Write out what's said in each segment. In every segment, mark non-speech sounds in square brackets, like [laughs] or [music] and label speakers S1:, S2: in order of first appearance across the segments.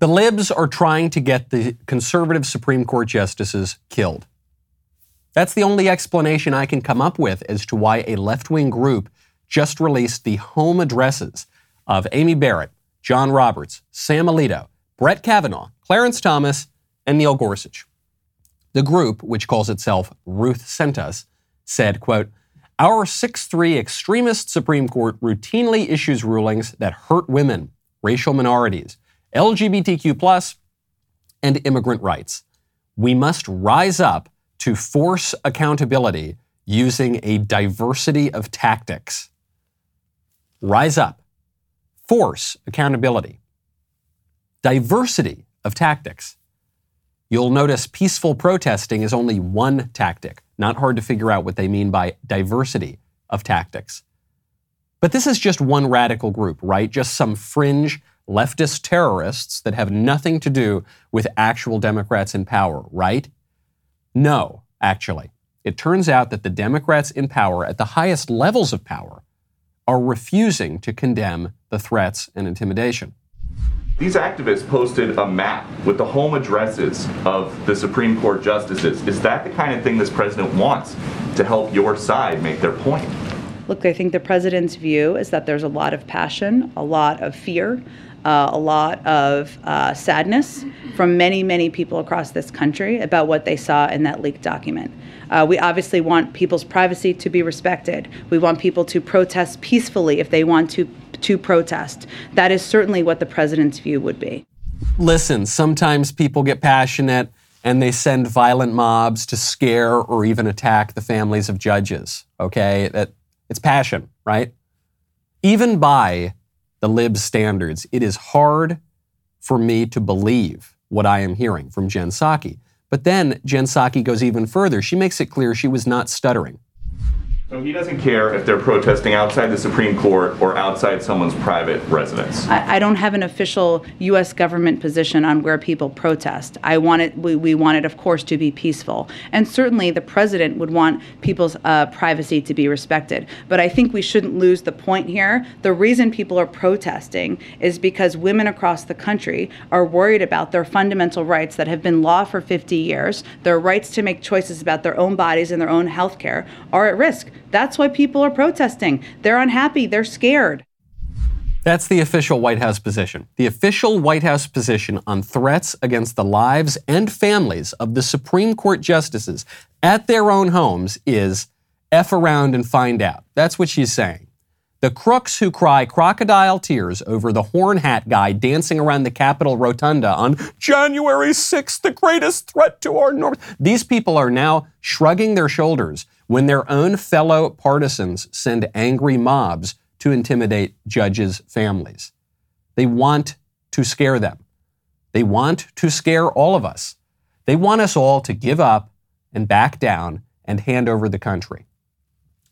S1: The libs are trying to get the conservative Supreme Court justices killed. That's the only explanation I can come up with as to why a left wing group just released the home addresses of Amy Barrett, John Roberts, Sam Alito, Brett Kavanaugh, Clarence Thomas, and Neil Gorsuch. The group, which calls itself Ruth Sent Us, said, quote, Our 6-3 extremist Supreme Court routinely issues rulings that hurt women, racial minorities, LGBTQ, and immigrant rights. We must rise up to force accountability using a diversity of tactics. Rise up. Force accountability. Diversity of tactics. You'll notice peaceful protesting is only one tactic. Not hard to figure out what they mean by diversity of tactics. But this is just one radical group, right? Just some fringe leftist terrorists that have nothing to do with actual Democrats in power, right? No, actually. It turns out that the Democrats in power at the highest levels of power are refusing to condemn the threats and intimidation.
S2: These activists posted a map with the home addresses of the Supreme Court justices. Is that the kind of thing this president wants to help your side make their point?
S3: Look, I think the president's view is that there's a lot of passion, a lot of fear, uh, a lot of uh, sadness from many, many people across this country about what they saw in that leaked document. Uh, we obviously want people's privacy to be respected. We want people to protest peacefully if they want to to protest. That is certainly what the president's view would be.
S1: Listen, sometimes people get passionate and they send violent mobs to scare or even attack the families of judges. Okay, that it's passion, right? Even by the lib standards, it is hard for me to believe what I am hearing from Jen Psaki. But then Jen Psaki goes even further. She makes it clear she was not stuttering.
S2: So he doesn't care if they're protesting outside the Supreme Court or outside someone's private residence.
S3: I, I don't have an official U.S. government position on where people protest. I want it. We, we want it, of course, to be peaceful, and certainly the president would want people's uh, privacy to be respected. But I think we shouldn't lose the point here. The reason people are protesting is because women across the country are worried about their fundamental rights that have been law for 50 years. Their rights to make choices about their own bodies and their own health care are at risk. That's why people are protesting. They're unhappy, they're scared.
S1: That's the official White House position. The official White House position on threats against the lives and families of the Supreme Court justices at their own homes is F around and find out. That's what she's saying. The crooks who cry crocodile tears over the horn hat guy dancing around the Capitol rotunda on January 6th, the greatest threat to our North. These people are now shrugging their shoulders when their own fellow partisans send angry mobs to intimidate judges' families. They want to scare them. They want to scare all of us. They want us all to give up and back down and hand over the country.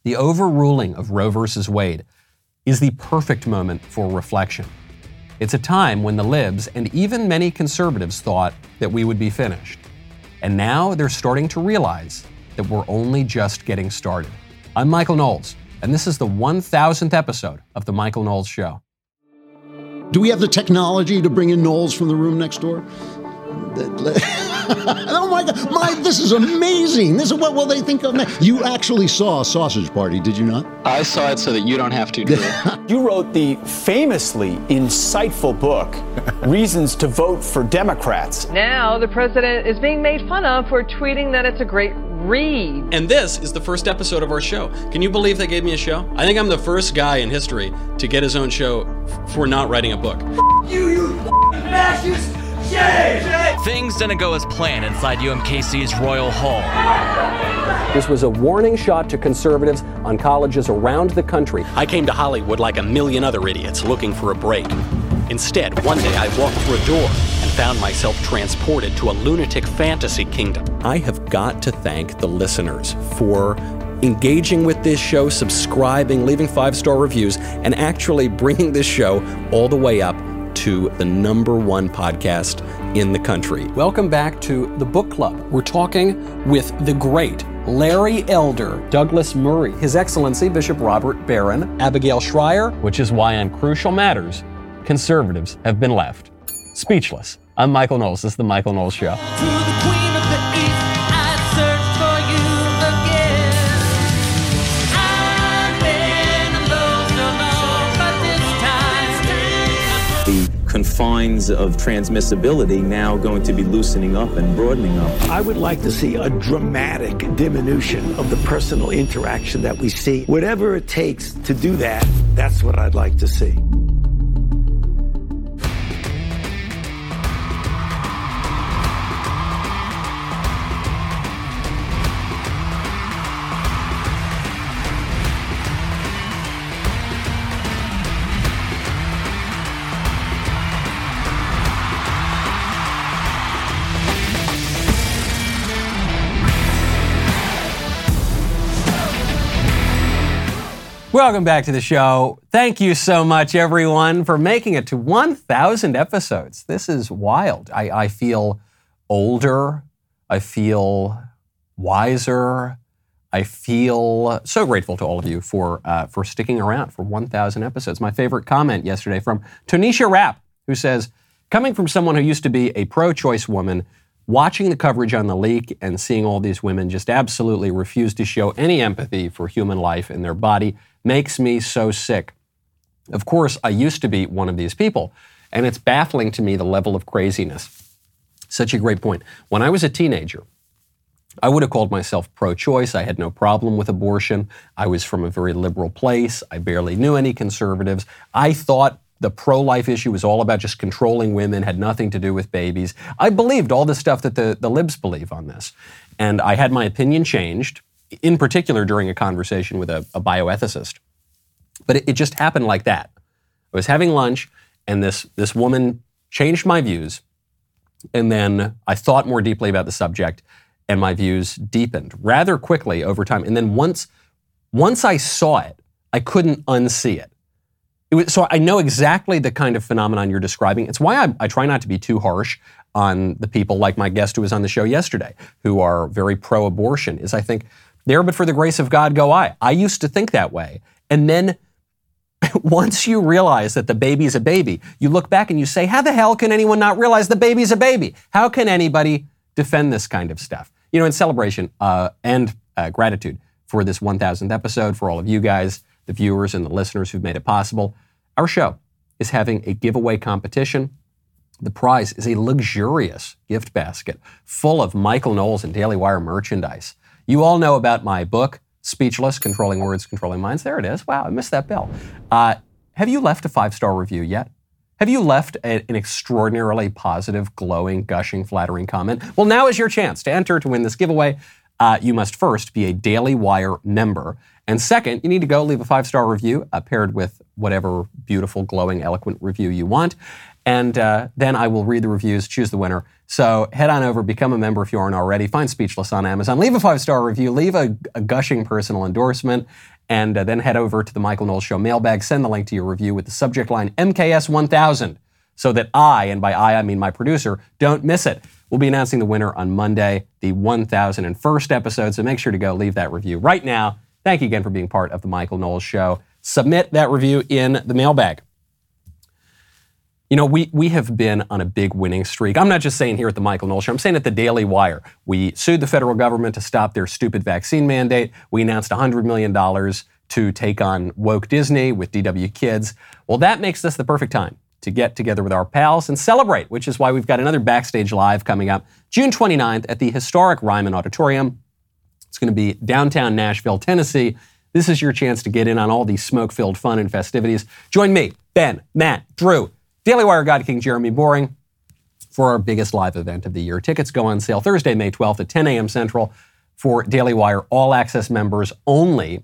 S1: The overruling of Roe v. Wade is the perfect moment for reflection. It's a time when the libs and even many conservatives thought that we would be finished. And now they're starting to realize that we're only just getting started. I'm Michael Knowles, and this is the 1000th episode of The Michael Knowles Show.
S4: Do we have the technology to bring in Knowles from the room next door? [laughs] oh my God, my, this is amazing. This is what will they think of me? You actually saw a sausage party, did you not?
S5: I saw it so that you don't have to. [laughs]
S6: you wrote the famously insightful book, Reasons to Vote for Democrats.
S7: Now the president is being made fun of for tweeting that it's a great read.
S1: And this is the first episode of our show. Can you believe they gave me a show? I think I'm the first guy in history to get his own show for not writing a book.
S8: you, you fascist!
S9: Things didn't go as planned inside UMKC's Royall Hall.
S1: This was a warning shot to conservatives on colleges around the country. I came to Hollywood like a million other idiots looking for a break. Instead, one day I walked through a door and found myself transported to a lunatic fantasy kingdom. I have got to thank the listeners for engaging with this show, subscribing, leaving five star reviews, and actually bringing this show all the way up to the number one podcast in the country. Welcome back to the book club. We're talking with the great Larry Elder, Douglas Murray, His Excellency Bishop Robert Barron, Abigail Shrier, which is why on crucial matters, conservatives have been left. Speechless. I'm Michael Knowles. This is The Michael Knowles Show.
S10: the confines of transmissibility now going to be loosening up and broadening up.
S11: I would like to see a dramatic diminution of the personal interaction that we see. Whatever it takes to do that, that's what I'd like to see.
S1: Welcome back to the show. Thank you so much, everyone, for making it to 1,000 episodes. This is wild. I, I feel older. I feel wiser. I feel so grateful to all of you for, uh, for sticking around for 1,000 episodes. My favorite comment yesterday from Tonisha Rapp, who says, Coming from someone who used to be a pro choice woman, watching the coverage on the leak and seeing all these women just absolutely refuse to show any empathy for human life and their body makes me so sick. Of course, I used to be one of these people, and it's baffling to me the level of craziness. Such a great point. When I was a teenager, I would have called myself pro choice. I had no problem with abortion. I was from a very liberal place. I barely knew any conservatives. I thought the pro life issue was all about just controlling women, had nothing to do with babies. I believed all the stuff that the, the libs believe on this. And I had my opinion changed in particular during a conversation with a, a bioethicist. But it, it, just happened like that. I was having lunch, and this, this woman changed my views. And then I thought more deeply about the subject, and my views deepened rather quickly over time. And then once, once I saw it, I couldn't unsee it. it was, so I know exactly the kind of phenomenon you're describing. It's why I, I try not to be too harsh on the people like my guest who was on the show yesterday, who are very pro-abortion. Is I think there, but for the grace of God, go I. I used to think that way. And then [laughs] once you realize that the baby's a baby, you look back and you say, how the hell can anyone not realize the baby's a baby? How can anybody defend this kind of stuff? You know, in celebration uh, and uh, gratitude for this 1000th episode, for all of you guys, the viewers and the listeners who've made it possible, our show is having a giveaway competition. The prize is a luxurious gift basket full of Michael Knowles and Daily Wire merchandise. You all know about my book, Speechless Controlling Words, Controlling Minds. There it is. Wow, I missed that bell. Uh, have you left a five star review yet? Have you left a, an extraordinarily positive, glowing, gushing, flattering comment? Well, now is your chance to enter to win this giveaway. Uh, you must first be a Daily Wire member. And second, you need to go leave a five star review uh, paired with whatever beautiful, glowing, eloquent review you want. And uh, then I will read the reviews, choose the winner. So head on over, become a member if you aren't already. Find Speechless on Amazon. Leave a five star review, leave a, a, gushing personal endorsement, and uh, then head over to the Michael Knowles Show mailbag. Send the link to your review with the subject line MKS 1000 so that I, and by I, I mean my producer, don't miss it. We'll be announcing the winner on Monday, the 1001st episode. So make sure to go leave that review right now. Thank you again for being part of the Michael Knowles Show. Submit that review in the mailbag. You know, we, we have been on a big winning streak. I'm not just saying here at the Michael Knowles Show, I'm saying at the Daily Wire. We sued the federal government to stop their stupid vaccine mandate. We announced $100 million to take on woke Disney with DW Kids. Well, that makes this the perfect time to get together with our pals and celebrate, which is why we've got another Backstage Live coming up June 29th at the historic Ryman Auditorium. It's going to be downtown Nashville, Tennessee. This is your chance to get in on all these smoke filled fun and festivities. Join me, Ben, Matt, Drew, Daily Wire God King Jeremy Boring for our biggest live event of the year. Tickets go on sale Thursday, May 12th at 10 a.m. Central for Daily Wire All Access members only.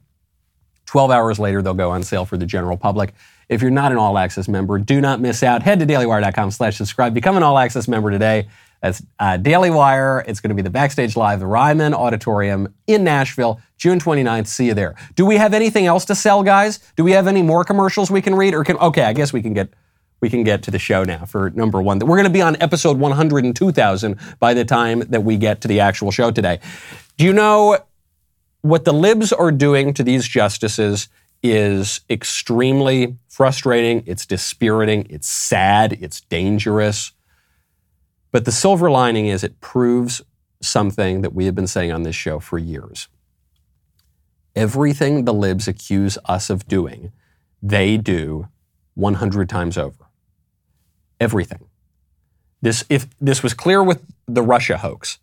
S1: 12 hours later, they'll go on sale for the general public. If you're not an All Access member, do not miss out. Head to dailywire.com slash subscribe. Become an All Access member today. That's uh, Daily Wire. It's going to be the Backstage Live, the Ryman Auditorium in Nashville, June 29th. See you there. Do we have anything else to sell, guys? Do we have any more commercials we can read? Or can, okay, I guess we can get we can get to the show now for number one. We're going to be on episode 102,000 by the time that we get to the actual show today. Do you know what the libs are doing to these justices is extremely frustrating, it's dispiriting, it's sad, it's dangerous. But the silver lining is it proves something that we have been saying on this show for years. Everything the libs accuse us of doing, they do 100 times over. Everything. This, if this was clear with the Russia hoax,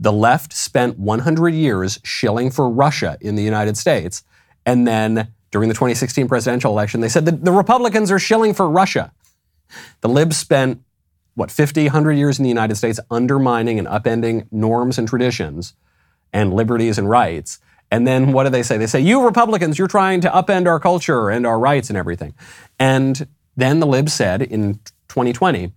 S1: the left spent 100 years shilling for Russia in the United States, and then during the 2016 presidential election, they said that the Republicans are shilling for Russia. The libs spent what 50, 100 years in the United States undermining and upending norms and traditions and liberties and rights. And then what do they say? They say, You Republicans, you're trying to upend our culture and our rights and everything. And then the libs said in 2020,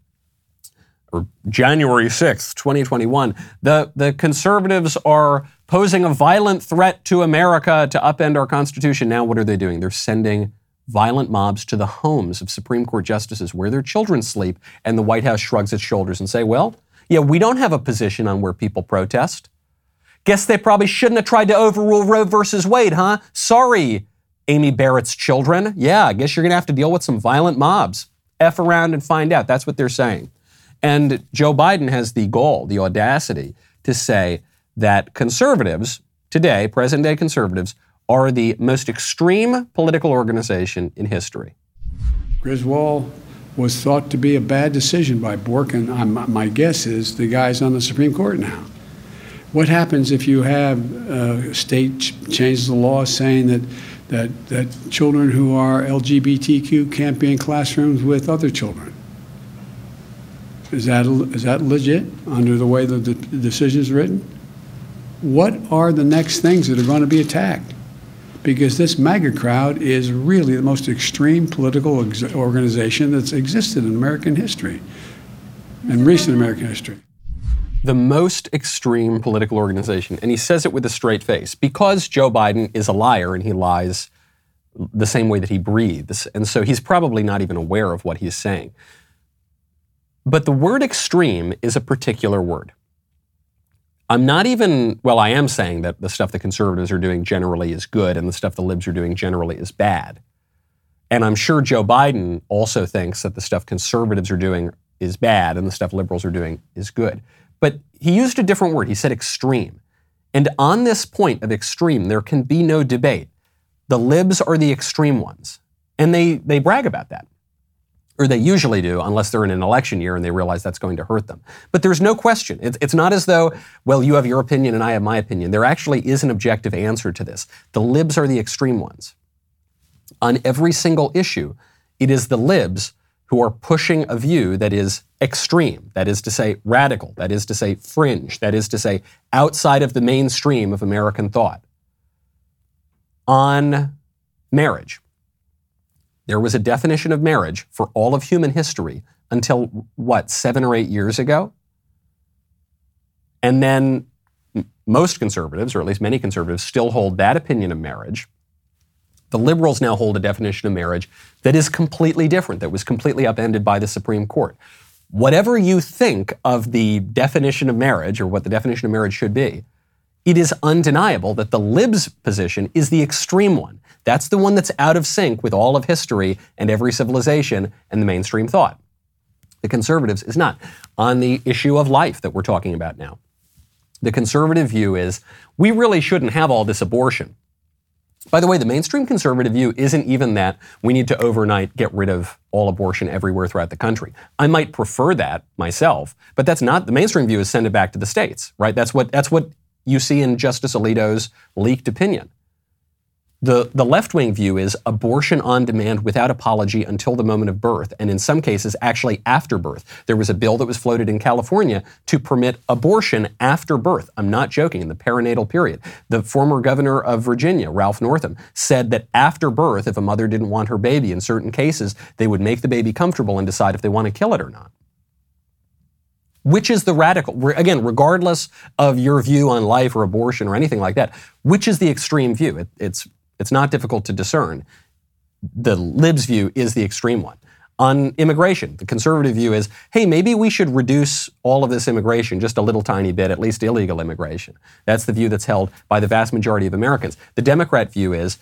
S1: or January 6th, 2021, the, the conservatives are posing a violent threat to America to upend our Constitution. Now, what are they doing? They're sending violent mobs to the homes of Supreme Court justices where their children sleep, and the White House shrugs its shoulders and say, well, yeah, we don't have a position on where people protest. Guess they probably shouldn't have tried to overrule Roe versus Wade, huh? Sorry, Amy Barrett's children. Yeah, I guess you're going to have to deal with some violent mobs. F around and find out. That's what they're saying. And Joe Biden has the goal, the audacity to say that conservatives, today, present day conservatives, are the most extreme political organization in history.
S12: Griswold was thought to be a bad decision by Bork, and I'm, my guess is the guy's on the Supreme Court now. What happens if you have a state ch- changes the law saying that, that, that children who are LGBTQ can't be in classrooms with other children? Is that, is that legit under the way that the decision is written? What are the next things that are going to be attacked? because this MAGA crowd is really the most extreme political organization that's existed in American history, in recent American history.
S1: The most extreme political organization, and he says it with a straight face, because Joe Biden is a liar and he lies the same way that he breathes, and so he's probably not even aware of what he's saying. But the word extreme is a particular word. I'm not even, well, I am saying that the stuff the conservatives are doing generally is good and the stuff the libs are doing generally is bad. And I'm sure Joe Biden also thinks that the stuff conservatives are doing is bad and the stuff liberals are doing is good. But he used a different word. He said extreme. And on this point of extreme, there can be no debate. The libs are the extreme ones. And they, they brag about that or they usually do, unless they're in an election year and they realize that's going to hurt them. But there's no question. It's, it's, not as though, well, you have your opinion and I have my opinion. There actually is an objective answer to this. The libs are the extreme ones. On every single issue, it is the libs who are pushing a view that is extreme, that is to say, radical, that is to say, fringe, that is to say, outside of the mainstream of American thought on marriage there was a definition of marriage for all of human history until what, seven or eight years ago? And then most conservatives, or at least many conservatives, still hold that opinion of marriage. The liberals now hold a definition of marriage that is completely different, that was completely upended by the Supreme Court. Whatever you think of the definition of marriage or what the definition of marriage should be, it is undeniable that the libs' position is the extreme one. That's the one that's out of sync with all of history and every civilization and the mainstream thought. The conservatives is not. On the issue of life that we're talking about now, the conservative view is we really shouldn't have all this abortion. By the way, the mainstream conservative view isn't even that we need to overnight get rid of all abortion everywhere throughout the country. I might prefer that myself, but that's not the mainstream view is send it back to the states, right? That's what that's what you see in Justice Alito's leaked opinion. The, the left wing view is abortion on demand without apology until the moment of birth, and in some cases, actually after birth. There was a bill that was floated in California to permit abortion after birth. I'm not joking, in the perinatal period. The former governor of Virginia, Ralph Northam, said that after birth, if a mother didn't want her baby, in certain cases, they would make the baby comfortable and decide if they want to kill it or not. Which is the radical, again, regardless of your view on life or abortion or anything like that, which is the extreme view? It, it's it's not difficult to discern. The libs view is the extreme one. On immigration, the conservative view is hey, maybe we should reduce all of this immigration just a little tiny bit, at least illegal immigration. That's the view that's held by the vast majority of Americans. The Democrat view is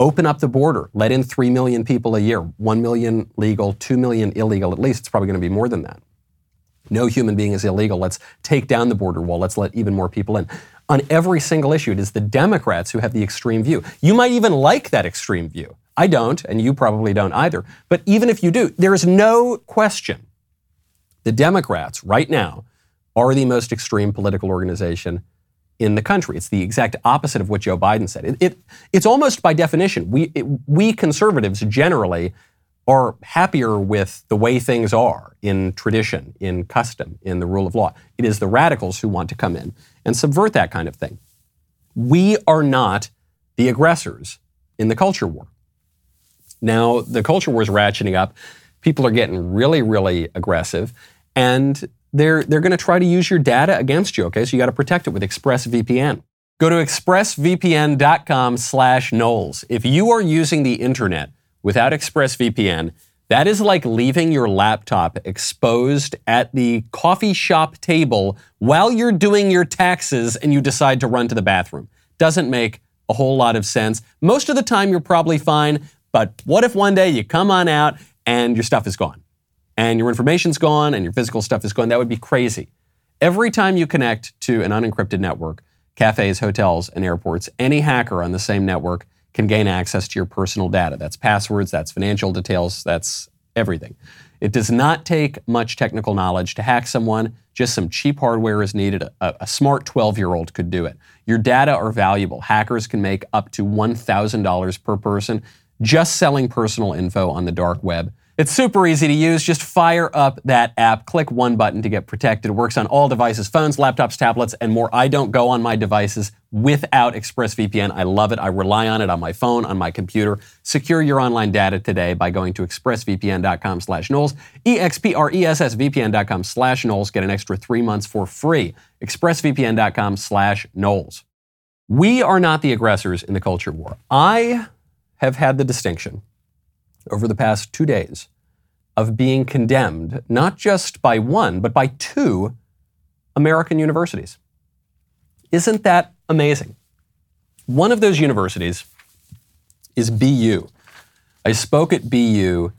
S1: open up the border, let in 3 million people a year, 1 million legal, 2 million illegal, at least it's probably going to be more than that. No human being is illegal. Let's take down the border wall. Let's let even more people in. On every single issue, it is the Democrats who have the extreme view. You might even like that extreme view. I don't, and you probably don't either. But even if you do, there is no question the Democrats right now are the most extreme political organization in the country. It's the exact opposite of what Joe Biden said. It, it it's almost by definition. We it, we conservatives generally are happier with the way things are in tradition, in custom, in the rule of law. It is the radicals who want to come in and subvert that kind of thing. We are not the aggressors in the culture war. Now, the culture war is ratcheting up. People are getting really, really aggressive, and they're, they're going to try to use your data against you, okay? So you got to protect it with ExpressVPN. Go to expressvpn.com slash Knowles. If you are using the internet without ExpressVPN, that is like leaving your laptop exposed at the coffee shop table while you're doing your taxes and you decide to run to the bathroom. Doesn't make a whole lot of sense. Most of the time, you're probably fine, but what if one day you come on out and your stuff is gone? And your information's gone and your physical stuff is gone? That would be crazy. Every time you connect to an unencrypted network, cafes, hotels, and airports, any hacker on the same network can gain access to your personal data. That's passwords, that's financial details, that's everything. It does not take much technical knowledge to hack someone. Just some cheap hardware is needed. A, a smart 12 year old could do it. Your data are valuable. Hackers can make up to $1,000 per person just selling personal info on the dark web. It's super easy to use. Just fire up that app, click one button to get protected. It works on all devices, phones, laptops, tablets, and more. I don't go on my devices without ExpressVPN. I love it. I rely on it on my phone, on my computer. Secure your online data today by going to expressvpn.com slash Knowles, E-X-P-R-E-S-S-V-P-N.com slash Knowles. Get an extra three months for free. expressvpn.com slash Knowles. We are not the aggressors in the culture war. I have had the distinction over the past two days of being condemned not just by one, but by two American universities. Isn't that amazing? One of those universities is BU. I spoke at BU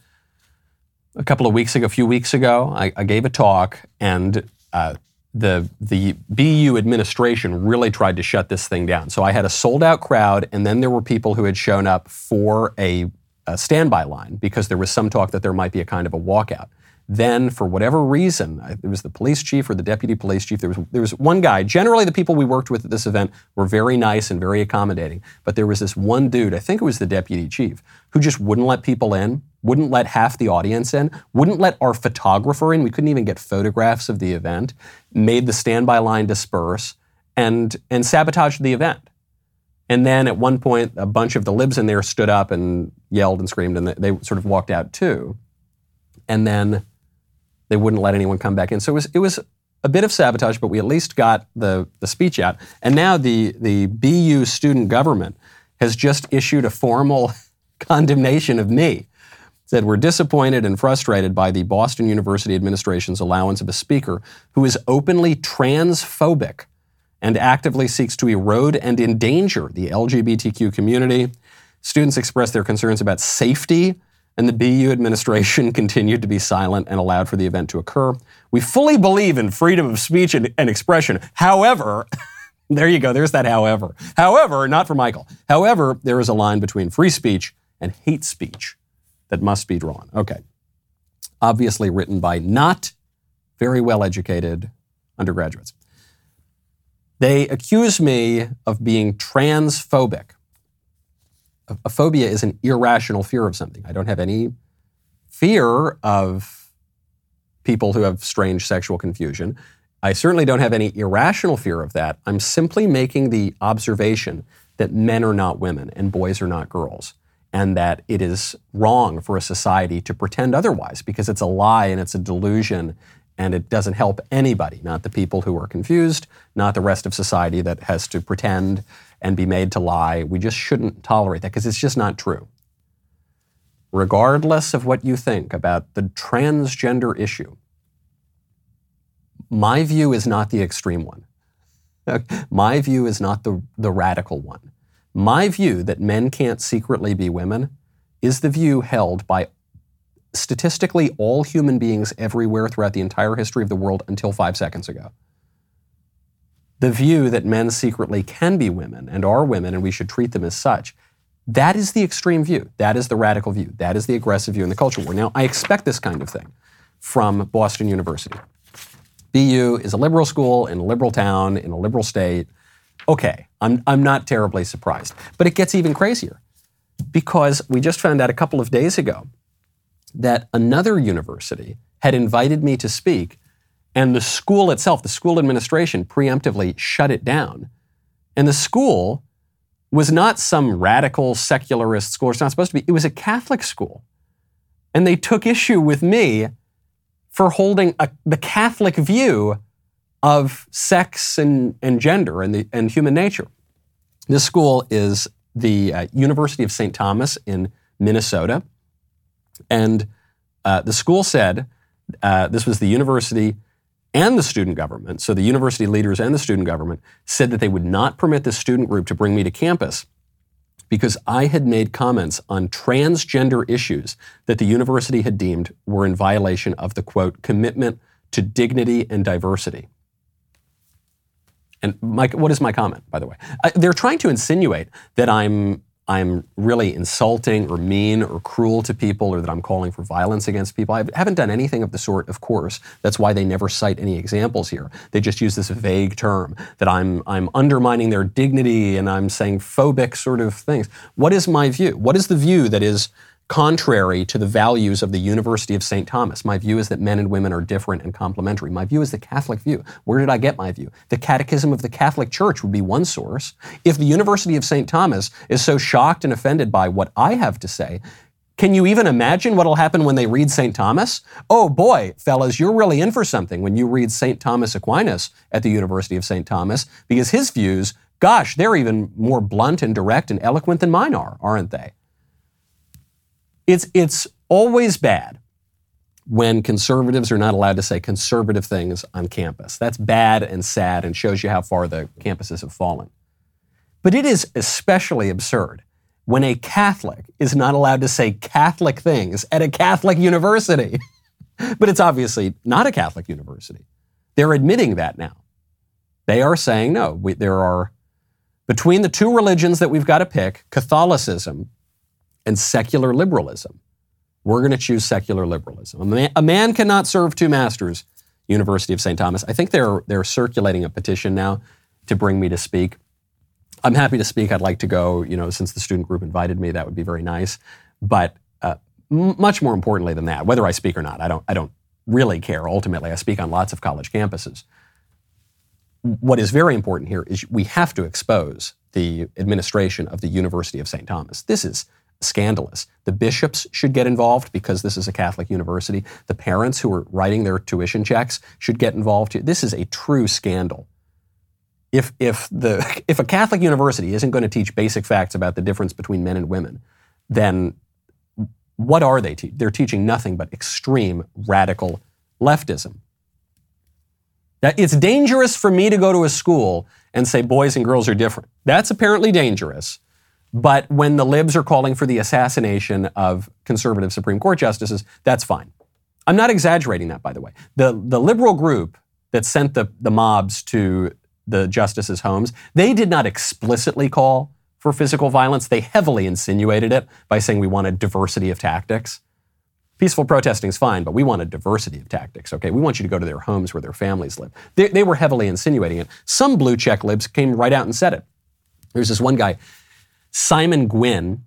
S1: a couple of weeks ago, a few weeks ago. I, I gave a talk, and uh, the the BU administration really tried to shut this thing down. So I had a sold out crowd, and then there were people who had shown up for a a standby line because there was some talk that there might be a kind of a walkout. Then, for whatever reason, it was the police chief or the deputy police chief. There was there was one guy. Generally, the people we worked with at this event were very nice and very accommodating. But there was this one dude. I think it was the deputy chief who just wouldn't let people in, wouldn't let half the audience in, wouldn't let our photographer in. We couldn't even get photographs of the event. Made the standby line disperse and and sabotaged the event. And then at one point, a bunch of the libs in there stood up and yelled and screamed, and they sort of walked out too. And then they wouldn't let anyone come back in. So it was, it was a bit of sabotage, but we at least got the, the speech out. And now the, the BU student government has just issued a formal [laughs] condemnation of me. Said we're disappointed and frustrated by the Boston University administration's allowance of a speaker who is openly transphobic and actively seeks to erode and endanger the LGBTQ community. Students expressed their concerns about safety, and the BU administration [laughs] continued to be silent and allowed for the event to occur. We fully believe in freedom of speech and, and expression. However, [laughs] there you go, there's that however. However, not for Michael. However, there is a line between free speech and hate speech that must be drawn. Okay. Obviously written by not very well educated undergraduates. They accuse me of being transphobic. A, a phobia is an irrational fear of something. I don't have any fear of people who have strange sexual confusion. I certainly don't have any irrational fear of that. I'm simply making the observation that men are not women and boys are not girls, and that it is wrong for a society to pretend otherwise because it's a lie and it's a delusion and it doesn't help anybody, not the people who are confused, not the rest of society that has to pretend and be made to lie. We just shouldn't tolerate that because it's just not true. Regardless of what you think about the transgender issue, my view is not the extreme one. [laughs] my view is not the, the radical one. My view that men can't secretly be women is the view held by statistically all human beings everywhere throughout the entire history of the world until five seconds ago. The view that men secretly can be women and are women and we should treat them as such, that is the extreme view. That is the radical view. That is the aggressive view in the culture war. Now, I expect this kind of thing from Boston University. BU is a liberal school in a liberal town, in a liberal state. Okay, I'm, I'm not terribly surprised. But it gets even crazier because we just found out a couple of days ago that another university had invited me to speak, and the school itself, the school administration, preemptively shut it down. And the school was not some radical secularist school. It's not supposed to be. It was a Catholic school. And they took issue with me for holding a, the Catholic view of sex and, and gender and, the, and human nature. This school is the uh, University of St. Thomas in Minnesota. And uh, the school said uh, this was the university and the student government, so the university leaders and the student government said that they would not permit this student group to bring me to campus because I had made comments on transgender issues that the university had deemed were in violation of the quote, commitment to dignity and diversity. And my, what is my comment, by the way? Uh, they're trying to insinuate that I'm I'm really insulting or mean or cruel to people or that I'm calling for violence against people. I haven't done anything of the sort, of course. That's why they never cite any examples here. They just use this vague term that I'm, I'm undermining their dignity and I'm saying phobic sort of things. What is my view? What is the view that is contrary to the values of the University of St. Thomas. My view is that men and women are different and complementary. My view is the Catholic view. Where did I get my view? The Catechism of the Catholic Church would be one source. If the University of St. Thomas is so shocked and offended by what I have to say, can you even imagine what'll happen when they read St. Thomas? Oh boy, fellas, you're really in for something when you read St. Thomas Aquinas at the University of St. Thomas, because his views, gosh, they're even more blunt and direct and eloquent than mine are, aren't they? It's, it's always bad when conservatives are not allowed to say conservative things on campus. That's bad and sad and shows you how far the campuses have fallen. But it is especially absurd when a Catholic is not allowed to say Catholic things at a Catholic university. [laughs] but it's obviously not a Catholic university. They're admitting that now. They are saying, no, we, there are, between the two religions that we've got to pick, Catholicism and secular liberalism. We're going to choose secular liberalism. A man, cannot serve two masters, University of St. Thomas. I think they're, they're circulating a petition now to bring me to speak. I'm happy to speak. I'd like to go, you know, since the student group invited me, that would be very nice. But uh, m- much more importantly than that, whether I speak or not, I don't, I don't really care. Ultimately, I speak on lots of college campuses. What is very important here is we have to expose the administration of the University of St. Thomas. This is scandalous. The bishops should get involved because this is a Catholic university. The parents who are writing their tuition checks should get involved. This is a true scandal. If, if, the, [laughs] if a Catholic university isn't going to teach basic facts about the difference between men and women, then what are they? Te- they're teaching nothing but extreme radical leftism. Now, it's dangerous for me to go to a school and say boys and girls are different. That's apparently dangerous. But when the libs are calling for the assassination of conservative Supreme Court justices, that's fine. I'm not exaggerating that, by the way. The, the liberal group that sent the, the mobs to the justices' homes, they did not explicitly call for physical violence. They heavily insinuated it by saying we want a diversity of tactics. Peaceful protesting is fine, but we want a diversity of tactics, okay? We want you to go to their homes where their families live. They, they were heavily insinuating it. Some blue check libs came right out and said it. There's this one guy, Simon Gwynn,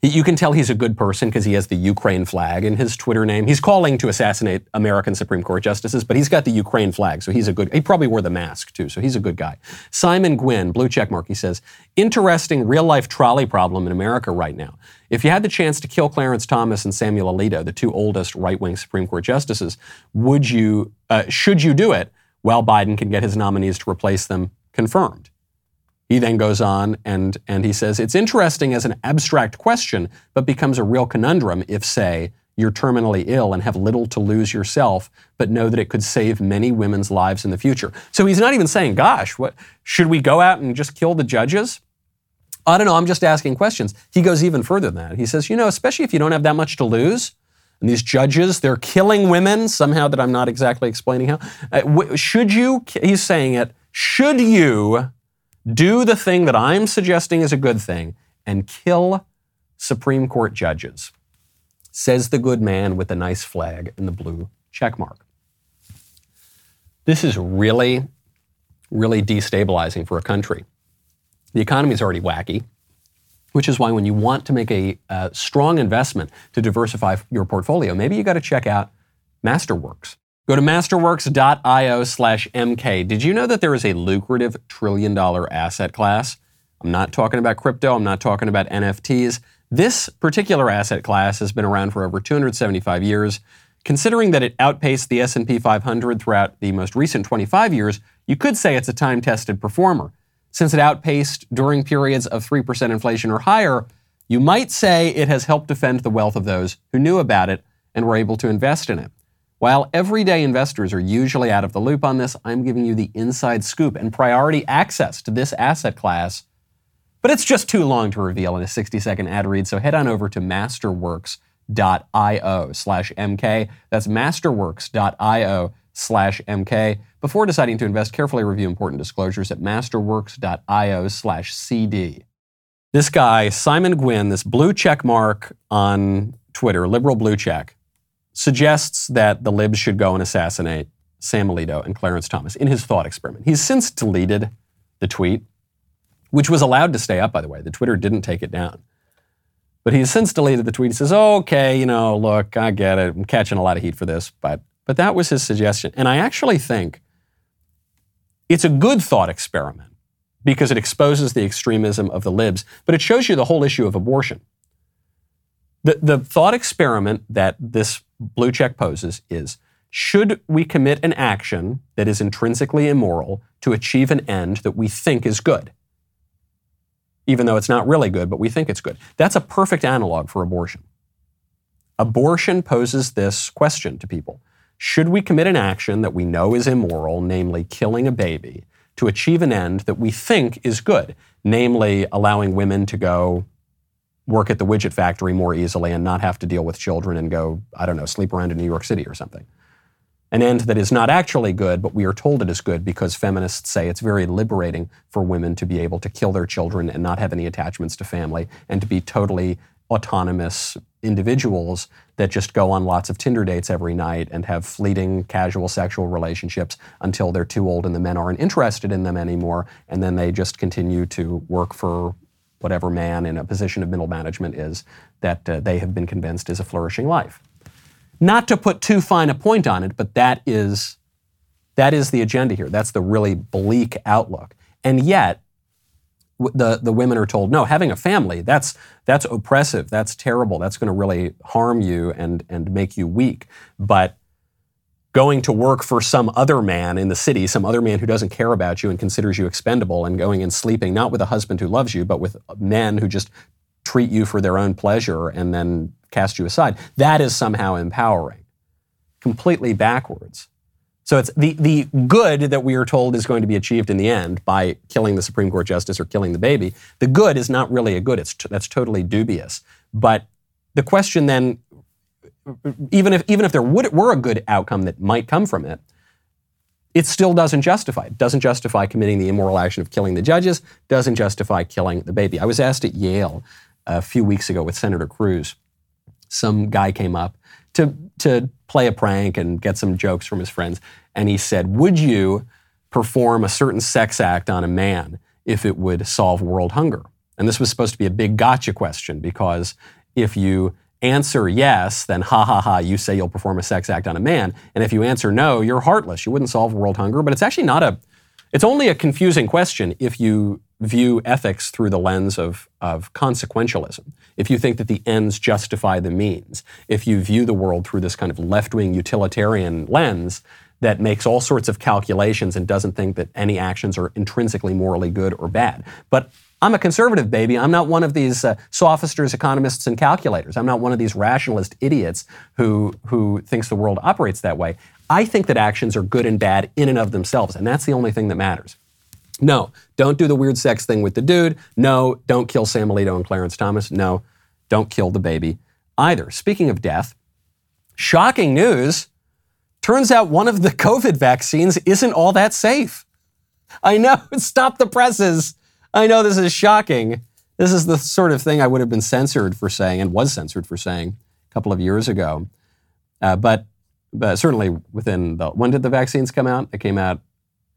S1: you can tell he's a good person because he has the Ukraine flag in his Twitter name. He's calling to assassinate American Supreme Court justices, but he's got the Ukraine flag, so he's a good. He probably wore the mask too, so he's a good guy. Simon Gwynn, blue check mark. He says, interesting real life trolley problem in America right now. If you had the chance to kill Clarence Thomas and Samuel Alito, the two oldest right wing Supreme Court justices, would you? Uh, should you do it while Biden can get his nominees to replace them confirmed? He then goes on and, and he says, It's interesting as an abstract question, but becomes a real conundrum if, say, you're terminally ill and have little to lose yourself, but know that it could save many women's lives in the future. So he's not even saying, Gosh, what, should we go out and just kill the judges? I don't know, I'm just asking questions. He goes even further than that. He says, You know, especially if you don't have that much to lose, And these judges, they're killing women somehow that I'm not exactly explaining how. Uh, w- should you, he's saying it, should you do the thing that I'm suggesting is a good thing and kill Supreme Court judges? Says the good man with the nice flag and the blue check mark. This is really, really destabilizing for a country. The economy is already wacky, which is why when you want to make a, a strong investment to diversify your portfolio, maybe you got to check out Masterworks. Go to masterworks.io slash MK. Did you know that there is a lucrative trillion dollar asset class? I'm not talking about crypto. I'm not talking about NFTs. This particular asset class has been around for over 275 years. Considering that it outpaced the S&P 500 throughout the most recent 25 years, you could say it's a time-tested performer. Since it outpaced during periods of 3% inflation or higher, you might say it has helped defend the wealth of those who knew about it and were able to invest in it. While everyday investors are usually out of the loop on this, I'm giving you the inside scoop and priority access to this asset class. But it's just too long to reveal in a 60 second ad read, so head on over to masterworks.io slash MK. That's masterworks.io slash MK. Before deciding to invest, carefully review important disclosures at masterworks.io slash CD. This guy, Simon Gwynn, this blue check mark on Twitter, liberal blue check, suggests that the libs should go and assassinate Sam Alito and Clarence Thomas in his thought experiment. He's since deleted the tweet, which was allowed to stay up, by the way. The Twitter didn't take it down. But he's since deleted the tweet. He says, okay, you know, look, I get it. I'm catching a lot of heat for this, but but that was his suggestion. And I actually think it's a good thought experiment because it exposes the extremism of the libs, but it shows you the whole issue of abortion. The, the thought experiment that this blue check poses is should we commit an action that is intrinsically immoral to achieve an end that we think is good? even though it's not really good, but we think it's good. That's a perfect analog for abortion. Abortion poses this question to people Should we commit an action that we know is immoral, namely killing a baby, to achieve an end that we think is good, namely allowing women to go work at the widget factory more easily and not have to deal with children and go, I don't know, sleep around in New York City or something? an end that is not actually good, but we are told it is good because feminists say it's very liberating for women to be able to kill their children and not have any attachments to family and to be totally autonomous individuals that just go on lots of Tinder dates every night and have fleeting casual sexual relationships until they're too old and the men aren't interested in them anymore. And then they just continue to work for whatever man in a position of middle management is that uh, they have been convinced is a flourishing life. Not to put too fine a point on it, but that is, that is the agenda here. That's the really bleak outlook. And yet, the, the women are told, no, having a family, that's, that's oppressive, that's terrible, that's going to really harm you and, and make you weak. But going to work for some other man in the city, some other man who doesn't care about you and considers you expendable, and going and sleeping not with a husband who loves you, but with men who just treat you for their own pleasure and then cast you aside. That is somehow empowering. Completely backwards. So it's the, the good that we are told is going to be achieved in the end by killing the Supreme Court justice or killing the baby. The good is not really a good. It's t- that's totally dubious. But the question then, even if even if there would, were a good outcome that might come from it, it still doesn't justify. It doesn't justify committing the immoral action of killing the judges. Doesn't justify killing the baby. I was asked at Yale uh, a few weeks ago with Senator Cruz. Some guy came up to, to play a prank and get some jokes from his friends, and he said, Would you perform a certain sex act on a man if it would solve world hunger? And this was supposed to be a big gotcha question because if you answer yes, then ha ha ha, you say you'll perform a sex act on a man. And if you answer no, you're heartless. You wouldn't solve world hunger. But it's actually not a, it's only a confusing question if you view ethics through the lens of, of consequentialism, if you think that the ends justify the means, if you view the world through this kind of left wing utilitarian lens that makes all sorts of calculations and doesn't think that any actions are intrinsically morally good or bad. But I'm a conservative, baby. I'm not one of these uh, sophisters, economists, and calculators. I'm not one of these rationalist idiots who, who thinks the world operates that way. I think that actions are good and bad in and of themselves, and that's the only thing that matters. No, don't do the weird sex thing with the dude. No, don't kill Sam Alito and Clarence Thomas. No, don't kill the baby either. Speaking of death, Shocking news. Turns out one of the COVID vaccines isn't all that safe. I know, [laughs] stop the presses. I know this is shocking. This is the sort of thing I would have been censored for saying and was censored for saying a couple of years ago. Uh, but, but certainly within the, when did the vaccines come out? It came out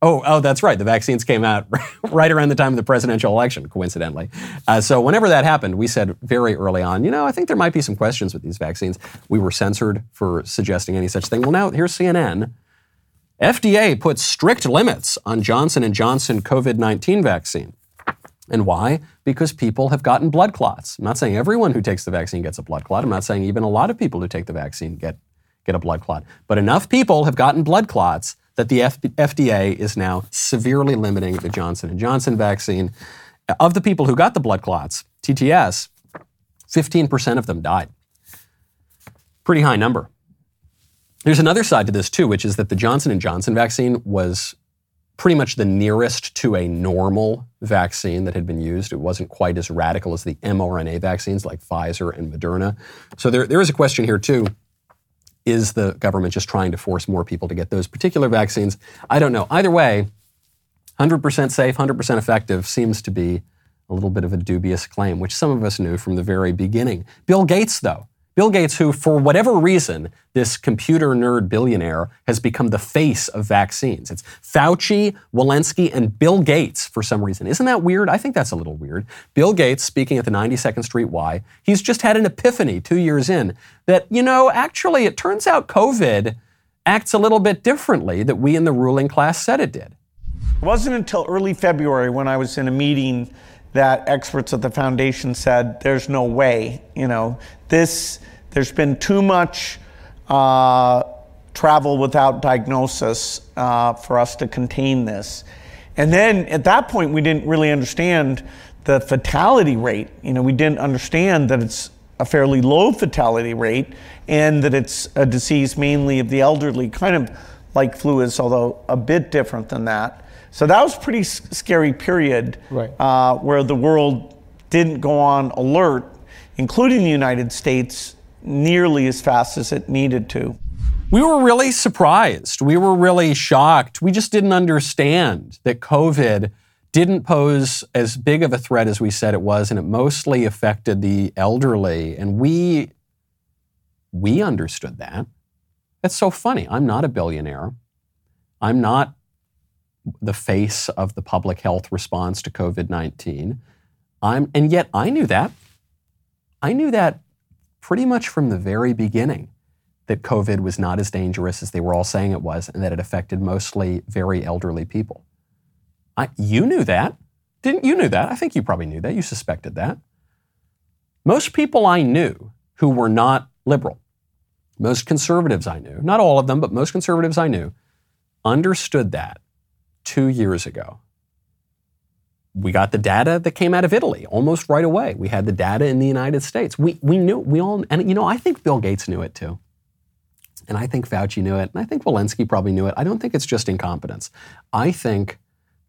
S1: Oh, oh, that's right. The vaccines came out [laughs] right around the time of the presidential election, coincidentally. Uh, so whenever that happened, we said very early on, you know, I think there might be some questions with these vaccines. We were censored for suggesting any such thing. Well, now here's CNN. FDA puts strict limits on Johnson and Johnson COVID-19 vaccine. And why? Because people have gotten blood clots. I'm not saying everyone who takes the vaccine gets a blood clot. I'm not saying even a lot of people who take the vaccine get, get a blood clot. But enough people have gotten blood clots that the F- FDA is now severely limiting the Johnson & Johnson vaccine. Of the people who got the blood clots, TTS, 15% of them died. Pretty high number. There's another side to this too, which is that the Johnson & Johnson vaccine was pretty much the nearest to a normal vaccine that had been used. It wasn't quite as radical as the mRNA vaccines like Pfizer and Moderna. So there, there is a question here too is the government just trying to force more people to get those particular vaccines? I don't know. Either way, 100% safe, 100% effective seems to be a little bit of a dubious claim, which some of us knew from the very beginning. Bill Gates, though, Bill Gates, who, for whatever reason, this computer nerd billionaire has become the face of vaccines. It's Fauci, Walensky, and Bill Gates for some reason. Isn't that weird? I think that's a little weird. Bill Gates, speaking at the 92nd Street Y, he's just had an epiphany two years in that, you know, actually, it turns out COVID acts a little bit differently that we in the ruling class said it did.
S13: It wasn't until early February when I was in a meeting that experts at the foundation said there's no way, you know, this there's been too much uh, travel without diagnosis uh, for us to contain this. And then at that point, we didn't really understand the fatality rate. You know, we didn't understand that it's a fairly low fatality rate and that it's a disease mainly of the elderly, kind of like flu is, although a bit different than that. So that was a pretty scary period
S14: right.
S13: uh, where the world didn't go on alert, including the United States, nearly as fast as it needed to.
S1: We were really surprised. We were really shocked. We just didn't understand that COVID didn't pose as big of a threat as we said it was, and it mostly affected the elderly. And we, we understood that. It's so funny. I'm not a billionaire. I'm not the face of the public health response to COVID 19. I'm, and yet I knew that. I knew that pretty much from the very beginning that COVID was not as dangerous as they were all saying it was and that it affected mostly very elderly people. I, you knew that. Didn't you knew that? I think you probably knew that. You suspected that. Most people I knew who were not liberal, most conservatives I knew, not all of them, but most conservatives I knew, understood that two years ago we got the data that came out of Italy almost right away. We had the data in the United States. We, we knew, we all, and you know, I think Bill Gates knew it too. And I think Fauci knew it. And I think Walensky probably knew it. I don't think it's just incompetence. I think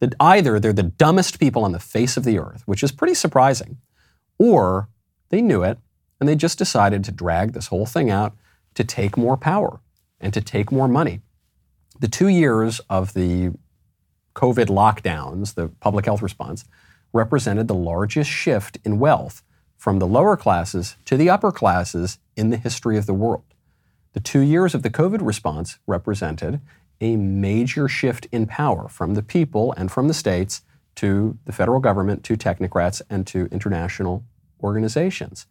S1: that either they're the dumbest people on the face of the earth, which is pretty surprising, or they knew it and they just decided to drag this whole thing out to take more power and to take more money. The two years of the COVID lockdowns, the public health response, represented the largest shift in wealth from the lower classes to the upper classes in the history of the world. The two years of the COVID response represented a major shift in power from the people and from the states to the federal government, to technocrats, and to international organizations.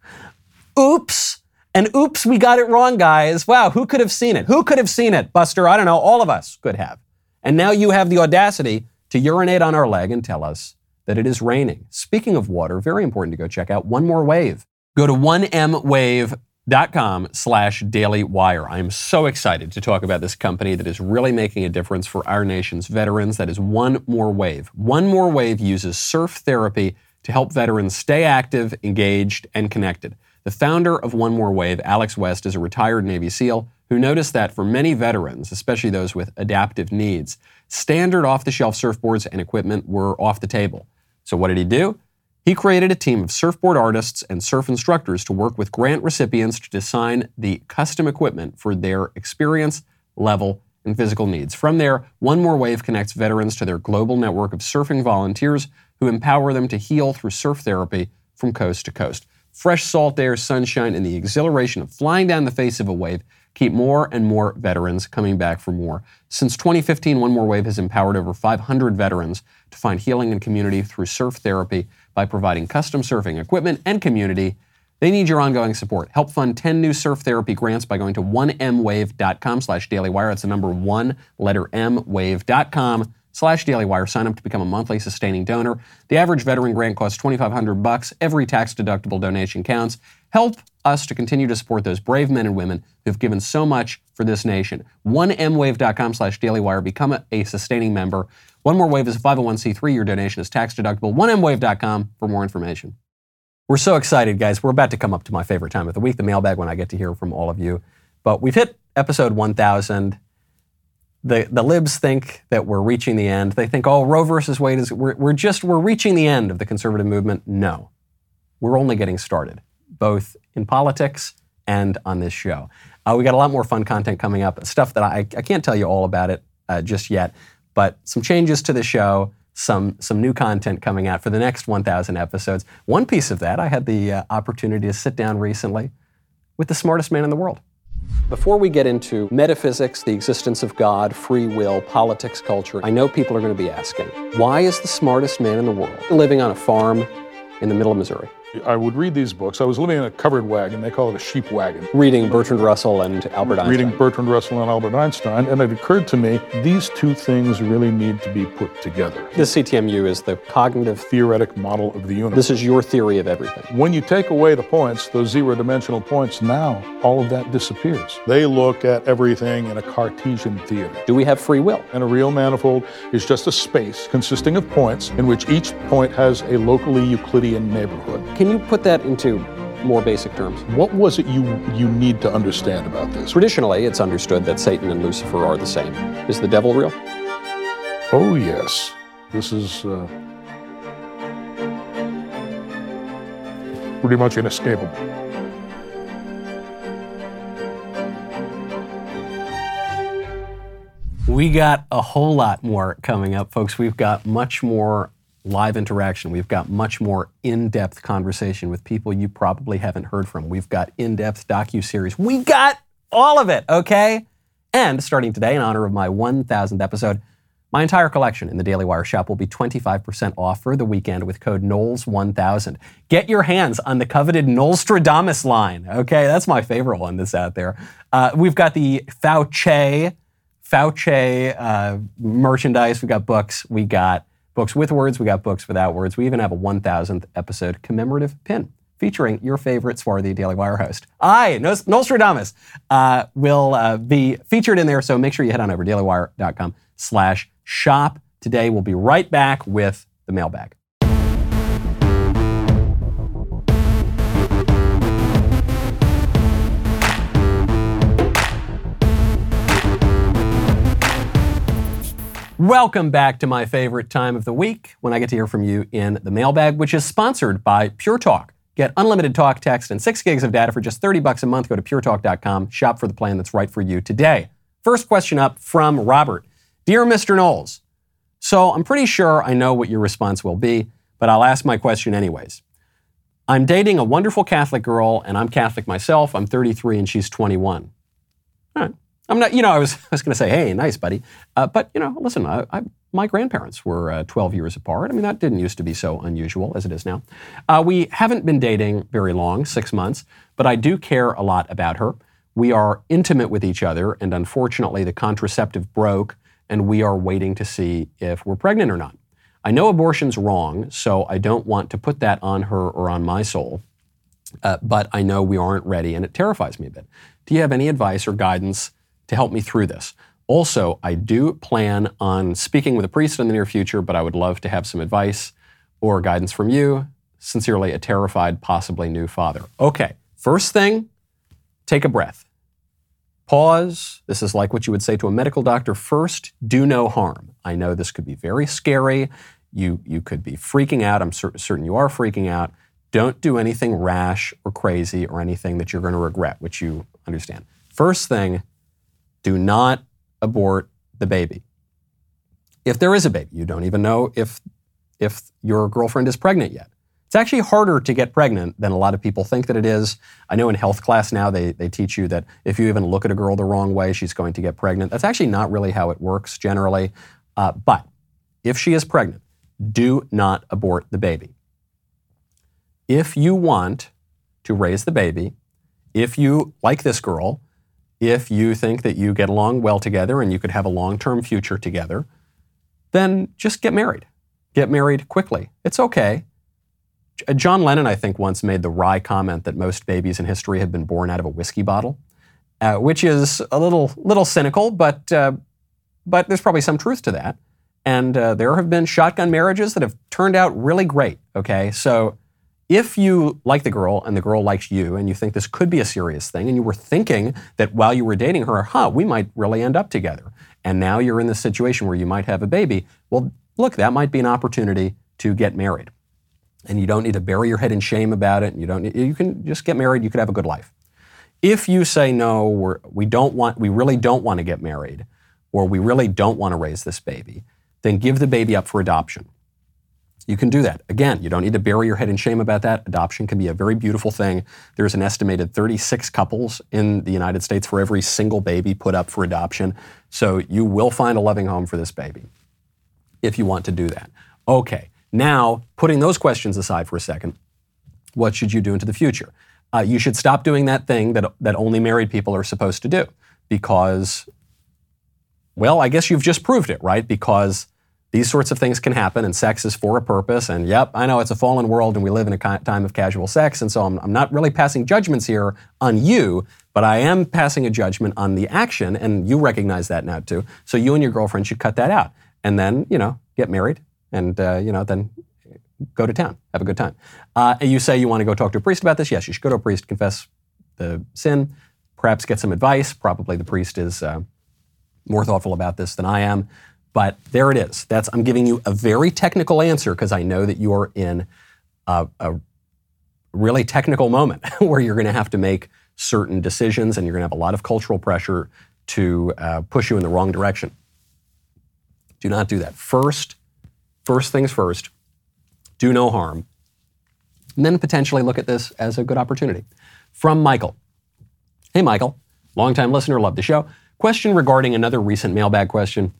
S1: Oops! And oops, we got it wrong, guys. Wow, who could have seen it? Who could have seen it, Buster? I don't know. All of us could have. And now you have the audacity to urinate on our leg and tell us that it is raining. Speaking of water, very important to go check out One More Wave. Go to 1mwave.com slash daily wire. I am so excited to talk about this company that is really making a difference for our nation's veterans. That is One More Wave. One More Wave uses surf therapy to help veterans stay active, engaged, and connected. The founder of One More Wave, Alex West, is a retired Navy SEAL who noticed that for many veterans, especially those with adaptive needs, standard off the shelf surfboards and equipment were off the table. So what did he do? He created a team of surfboard artists and surf instructors to work with grant recipients to design the custom equipment for their experience, level, and physical needs. From there, One More Wave connects veterans to their global network of surfing volunteers who empower them to heal through surf therapy from coast to coast. Fresh salt air, sunshine, and the exhilaration of flying down the face of a wave keep more and more veterans coming back for more. Since 2015, One More Wave has empowered over 500 veterans to find healing and community through surf therapy by providing custom surfing equipment and community. They need your ongoing support. Help fund 10 new surf therapy grants by going to 1mwave.com slash dailywire. It's the number one, letter M, wave.com slash Daily Wire. Sign up to become a monthly sustaining donor. The average veteran grant costs 2500 bucks. Every tax-deductible donation counts. Help us to continue to support those brave men and women who've given so much for this nation. 1mwave.com slash Daily Wire. Become a, a sustaining member. One More Wave is a 501c3. Your donation is tax deductible. 1mwave.com for more information. We're so excited, guys. We're about to come up to my favorite time of the week, the mailbag, when I get to hear from all of you. But we've hit episode 1000. The, the libs think that we're reaching the end. They think, oh, Roe versus Wade is, we're, we're just, we're reaching the end of the conservative movement. No, we're only getting started, both in politics and on this show. Uh, we got a lot more fun content coming up, stuff that I, I can't tell you all about it uh, just yet but some changes to the show, some some new content coming out for the next 1,000 episodes. One piece of that, I had the uh, opportunity to sit down recently with the smartest man in the world. Before we get into metaphysics, the existence of God, free will, politics, culture, I know people are going to be asking, why is the smartest man in the world living on a farm in the middle of Missouri?
S14: I would read these books. I was living in a covered wagon. They call it a sheep wagon.
S1: Reading Bertrand Russell and Albert Einstein.
S14: Reading Bertrand Russell and Albert Einstein. And it occurred to me these two things really need to be put together.
S1: The CTMU is the cognitive
S14: theoretic model of the universe.
S1: This is your theory of everything.
S14: When you take away the points, those zero dimensional points, now all of that disappears. They look at everything in a Cartesian theater.
S1: Do we have free will?
S14: And a real manifold is just a space consisting of points in which each point has a locally Euclidean neighborhood.
S1: Can you put that into more basic terms?
S14: What was it you you need to understand about this?
S1: Traditionally, it's understood that Satan and Lucifer are the same. Is the devil real?
S14: Oh yes. This is uh, pretty much inescapable.
S1: We got a whole lot more coming up, folks. We've got much more live interaction. We've got much more in-depth conversation with people you probably haven't heard from. We've got in-depth docu-series. We got all of it, okay? And starting today, in honor of my 1000th episode, my entire collection in the Daily Wire shop will be 25% off for the weekend with code Knowles1000. Get your hands on the coveted Nostradamus line, okay? That's my favorite one that's out there. Uh, we've got the Fauci, Fauci uh, merchandise. We've got books. We got books with words, we got books without words. We even have a 1000th episode commemorative pin featuring your favorite swarthy Daily Wire host. I, Nostradamus, uh, will uh, be featured in there, so make sure you head on over dailywire.com slash shop. Today we'll be right back with the mailbag. Welcome back to my favorite time of the week when I get to hear from you in the mailbag, which is sponsored by Pure Talk. Get unlimited talk, text, and six gigs of data for just 30 bucks a month. Go to puretalk.com, shop for the plan that's right for you today. First question up from Robert. Dear Mr. Knowles, so I'm pretty sure I know what your response will be, but I'll ask my question anyways. I'm dating a wonderful Catholic girl, and I'm Catholic myself. I'm 33 and she's 21. All right. I'm not, you know, I was, [laughs] I was going to say, hey, nice, buddy. Uh, but, you know, listen, I, I, my grandparents were uh, 12 years apart. I mean, that didn't used to be so unusual as it is now. Uh, we haven't been dating very long, six months, but I do care a lot about her. We are intimate with each other, and unfortunately, the contraceptive broke, and we are waiting to see if we're pregnant or not. I know abortion's wrong, so I don't want to put that on her or on my soul, uh, but I know we aren't ready, and it terrifies me a bit. Do you have any advice or guidance? To help me through this. Also, I do plan on speaking with a priest in the near future, but I would love to have some advice or guidance from you. Sincerely, a terrified, possibly new father. Okay, first thing, take a breath. Pause. This is like what you would say to a medical doctor. First, do no harm. I know this could be very scary. You, you could be freaking out. I'm cer- certain you are freaking out. Don't do anything rash or crazy or anything that you're going to regret, which you understand. First thing, do not abort the baby. If there is a baby, you don't even know if, if your girlfriend is pregnant yet. It's actually harder to get pregnant than a lot of people think that it is. I know in health class now they, they teach you that if you even look at a girl the wrong way, she's going to get pregnant. That's actually not really how it works generally. Uh, but if she is pregnant, do not abort the baby. If you want to raise the baby, if you like this girl, if you think that you get along well together and you could have a long term future together, then just get married. Get married quickly. It's okay. John Lennon, I think, once made the wry comment that most babies in history have been born out of a whiskey bottle, uh, which is a little little cynical, but uh, but there's probably some truth to that. And uh, there have been shotgun marriages that have turned out really great. Okay, so if you like the girl and the girl likes you, and you think this could be a serious thing, and you were thinking that while you were dating her, huh, we might really end up together, and now you're in this situation where you might have a baby, well, look, that might be an opportunity to get married and you don't need to bury your head in shame about it. And you don't. Need, you can just get married. You could have a good life. If you say no, we're, we don't want, we really don't want to get married, or we really don't want to raise this baby, then give the baby up for adoption. You can do that. Again, you don't need to bury your head in shame about that. Adoption can be a very beautiful thing. There's an estimated 36 couples in the United States for every single baby put up for adoption. So you will find a loving home for this baby if you want to do that. Okay. Now, putting those questions aside for a second, what should you do into the future? Uh, you should stop doing that thing that, that only married people are supposed to do because, well, I guess you've just proved it, right? Because these sorts of things can happen and sex is for a purpose. And yep, I know it's a fallen world and we live in a time of casual sex. And so I'm, I'm not really passing judgments here on you, but I am passing a judgment on the action. And you recognize that now too. So you and your girlfriend should cut that out. And then, you know, get married and uh, you know then go to town, have a good time. Uh, you say you want to go talk to a priest about this. Yes, you should go to a priest, confess the sin, perhaps get some advice. Probably the priest is uh, more thoughtful about this than I am. But there it is. That's I'm giving you a very technical answer because I know that you are in a, a really technical moment [laughs] where you're going to have to make certain decisions and you're going to have a lot of cultural pressure to uh, push you in the wrong direction. Do not do that. First, first things first, do no harm, and then potentially look at this as a good opportunity. From Michael. Hey, Michael, longtime listener, love the show. Question regarding another recent mailbag question.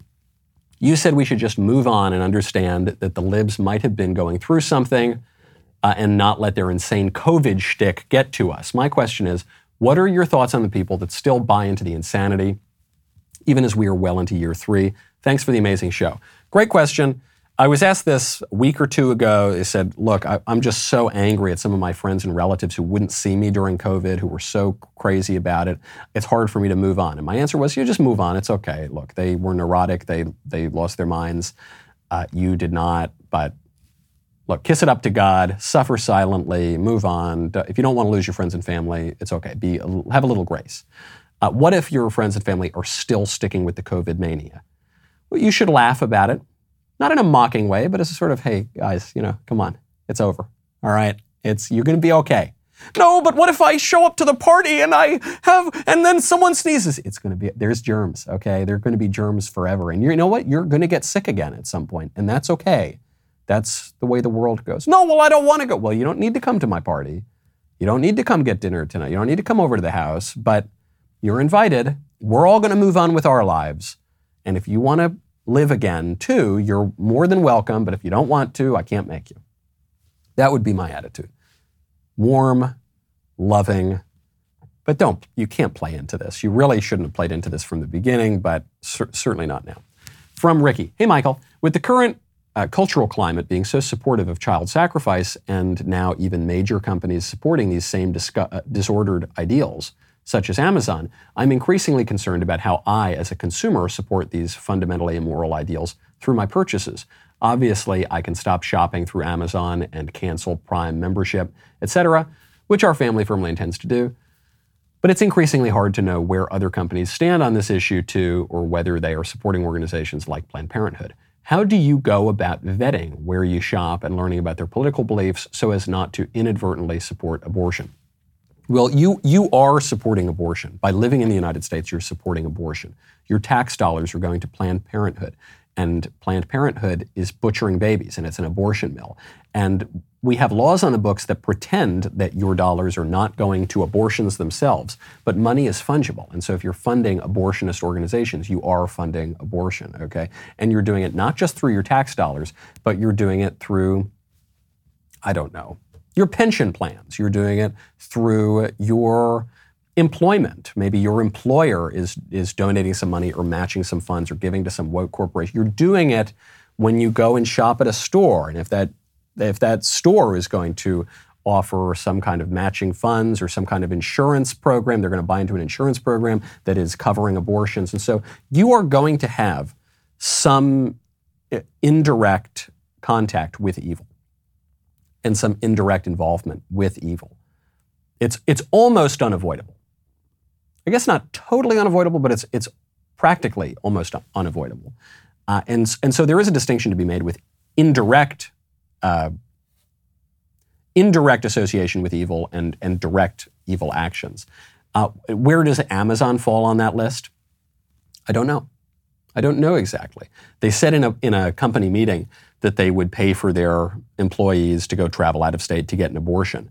S1: You said we should just move on and understand that the libs might have been going through something uh, and not let their insane COVID shtick get to us. My question is what are your thoughts on the people that still buy into the insanity, even as we are well into year three? Thanks for the amazing show. Great question. I was asked this a week or two ago. They said, Look, I, am just so angry at some of my friends and relatives who wouldn't see me during COVID, who were so crazy about it. It's hard for me to move on. And my answer was, You just move on. It's okay. Look, they were neurotic, they, they lost their minds. Uh, you did not. But look, kiss it up to God, suffer silently, move on. If you don't want to lose your friends and family, it's okay. Be, have a little grace. Uh, what if your friends and family are still sticking with the COVID mania? Well, you should laugh about it not in a mocking way, but as a sort of, hey, guys, you know, come on, it's over. All right, it's you're going to be okay. No, but what if I show up to the party and I have, and then someone sneezes? It's going to be, there's germs, okay? They're going to be germs forever. And you know what? You're going to get sick again at some point, and that's okay. That's the way the world goes. No, well, I don't want to go. Well, you don't need to come to my party. You don't need to come get dinner tonight. You don't need to come over to the house, but you're invited. We're all going to move on with our lives. And if you want to live again too, you're more than welcome, but if you don't want to, I can't make you. That would be my attitude. Warm, loving, but don't, you can't play into this. You really shouldn't have played into this from the beginning, but cer- certainly not now. From Ricky Hey, Michael, with the current uh, cultural climate being so supportive of child sacrifice and now even major companies supporting these same uh, disordered ideals, such as Amazon, I'm increasingly concerned about how I, as a consumer, support these fundamentally immoral ideals through my purchases. Obviously, I can stop shopping through Amazon and cancel Prime membership, etc., which our family firmly intends to do. But it's increasingly hard to know where other companies stand on this issue too, or whether they are supporting organizations like Planned Parenthood. How do you go about vetting where you shop and learning about their political beliefs so as not to inadvertently support abortion? Well, you, you are supporting abortion. By living in the United States, you're supporting abortion. Your tax dollars are going to Planned Parenthood. And Planned Parenthood is butchering babies, and it's an abortion mill. And we have laws on the books that pretend that your dollars are not going to abortions themselves, but money is fungible. And so if you're funding abortionist organizations, you are funding abortion, okay? And you're doing it not just through your tax dollars, but you're doing it through, I don't know, your pension plans. You're doing it through your employment. Maybe your employer is, is donating some money or matching some funds or giving to some woke corporation. You're doing it when you go and shop at a store. And if that if that store is going to offer some kind of matching funds or some kind of insurance program, they're going to buy into an insurance program that is covering abortions. And so you are going to have some uh, indirect contact with evil and some indirect involvement with evil. It's, it's almost unavoidable. I guess not totally unavoidable, but it's, it's practically almost unavoidable. Uh, and, and so there is a distinction to be made with indirect uh, indirect association with evil and, and direct evil actions. Uh, where does Amazon fall on that list? I don't know. I don't know exactly. They said in a, in a company meeting that they would pay for their employees to go travel out of state to get an abortion.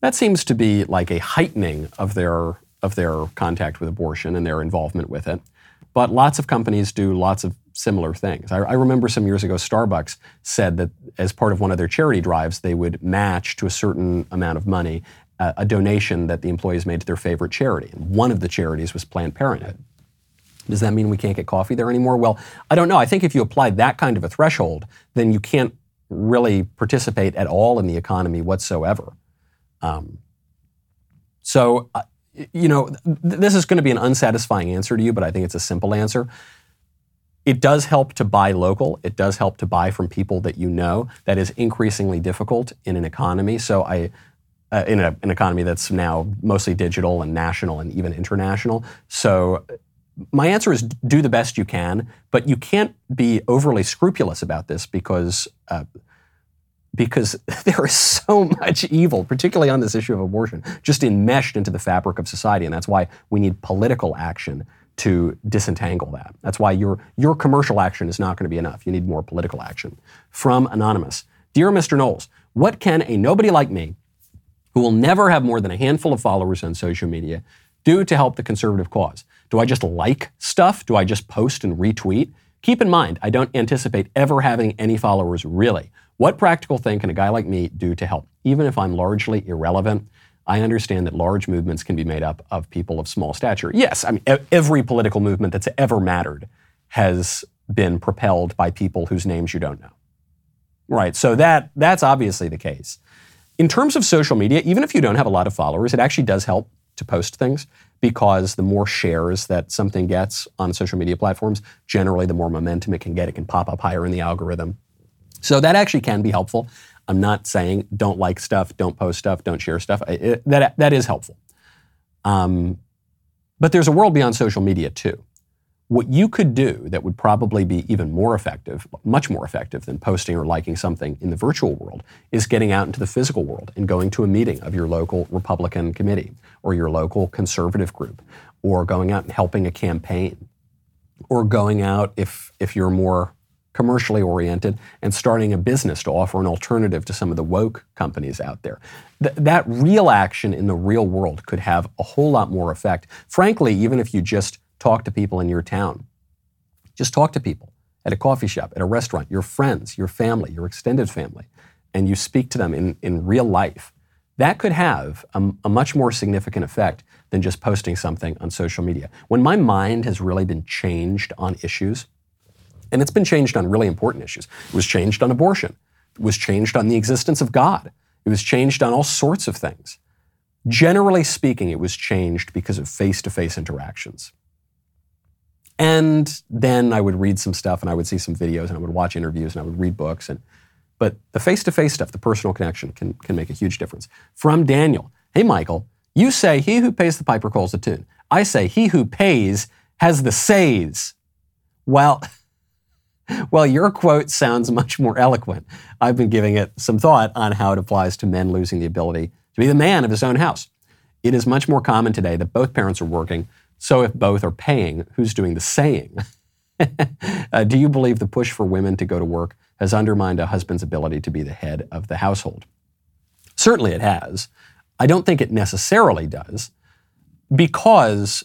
S1: That seems to be like a heightening of their, of their contact with abortion and their involvement with it. But lots of companies do lots of similar things. I, I, remember some years ago, Starbucks said that as part of one of their charity drives, they would match to a certain amount of money uh, a donation that the employees made to their favorite charity. And one of the charities was Planned Parenthood. Does that mean we can't get coffee there anymore? Well, I don't know. I think if you apply that kind of a threshold, then you can't really participate at all in the economy whatsoever. Um, so, uh, you know, th- this is going to be an unsatisfying answer to you, but I think it's a simple answer. It does help to buy local. It does help to buy from people that you know. That is increasingly difficult in an economy. So I, uh, in a, an economy that's now mostly digital and national and even international. So my answer is do the best you can, but you can't be overly scrupulous about this because uh, because [laughs] there is so much evil, particularly on this issue of abortion, just enmeshed into the fabric of society, and that's why we need political action to disentangle that. That's why your, your commercial action is not going to be enough. You need more political action. From Anonymous Dear Mr. Knowles, what can a nobody like me, who will never have more than a handful of followers on social media, do to help the conservative cause? Do I just like stuff? Do I just post and retweet? Keep in mind, I don't anticipate ever having any followers really. What practical thing can a guy like me do to help, even if I'm largely irrelevant? I understand that large movements can be made up of people of small stature. Yes, I mean, every political movement that's ever mattered has been propelled by people whose names you don't know. Right, so that, that's obviously the case. In terms of social media, even if you don't have a lot of followers, it actually does help to post things because the more shares that something gets on social media platforms, generally the more momentum it can get. It can pop up higher in the algorithm. So that actually can be helpful. I'm not saying don't like stuff, don't post stuff, don't share stuff. It, that, that is helpful. Um, but there's a world beyond social media too. What you could do that would probably be even more effective, much more effective than posting or liking something in the virtual world, is getting out into the physical world and going to a meeting of your local Republican committee or your local conservative group, or going out and helping a campaign, or going out if if you're more commercially oriented, and starting a business to offer an alternative to some of the woke companies out there. Th- that real action in the real world could have a whole lot more effect. Frankly, even if you just talk to people in your town, just talk to people at a coffee shop, at a restaurant, your friends, your family, your extended family, and you speak to them in, in real life. That could have a, a much more significant effect than just posting something on social media. When my mind has really been changed on issues, and it's been changed on really important issues. It was changed on abortion. It was changed on the existence of God. It was changed on all sorts of things. Generally speaking, it was changed because of face to face interactions. And then I would read some stuff and I would see some videos and I would watch interviews and I would read books. And, but the face to face stuff, the personal connection, can, can make a huge difference. From Daniel Hey, Michael, you say he who pays the piper calls the tune. I say he who pays has the says. Well, [laughs] well, your quote sounds much more eloquent. I've been giving it some thought on how it applies to men losing the ability to be the man of his own house. It is much more common today that both parents are working, so if both are paying, who's doing the saying? [laughs] uh, do you believe the push for women to go to work has undermined a husband's ability to be the head of the household? Certainly it has. I don't think it necessarily does, because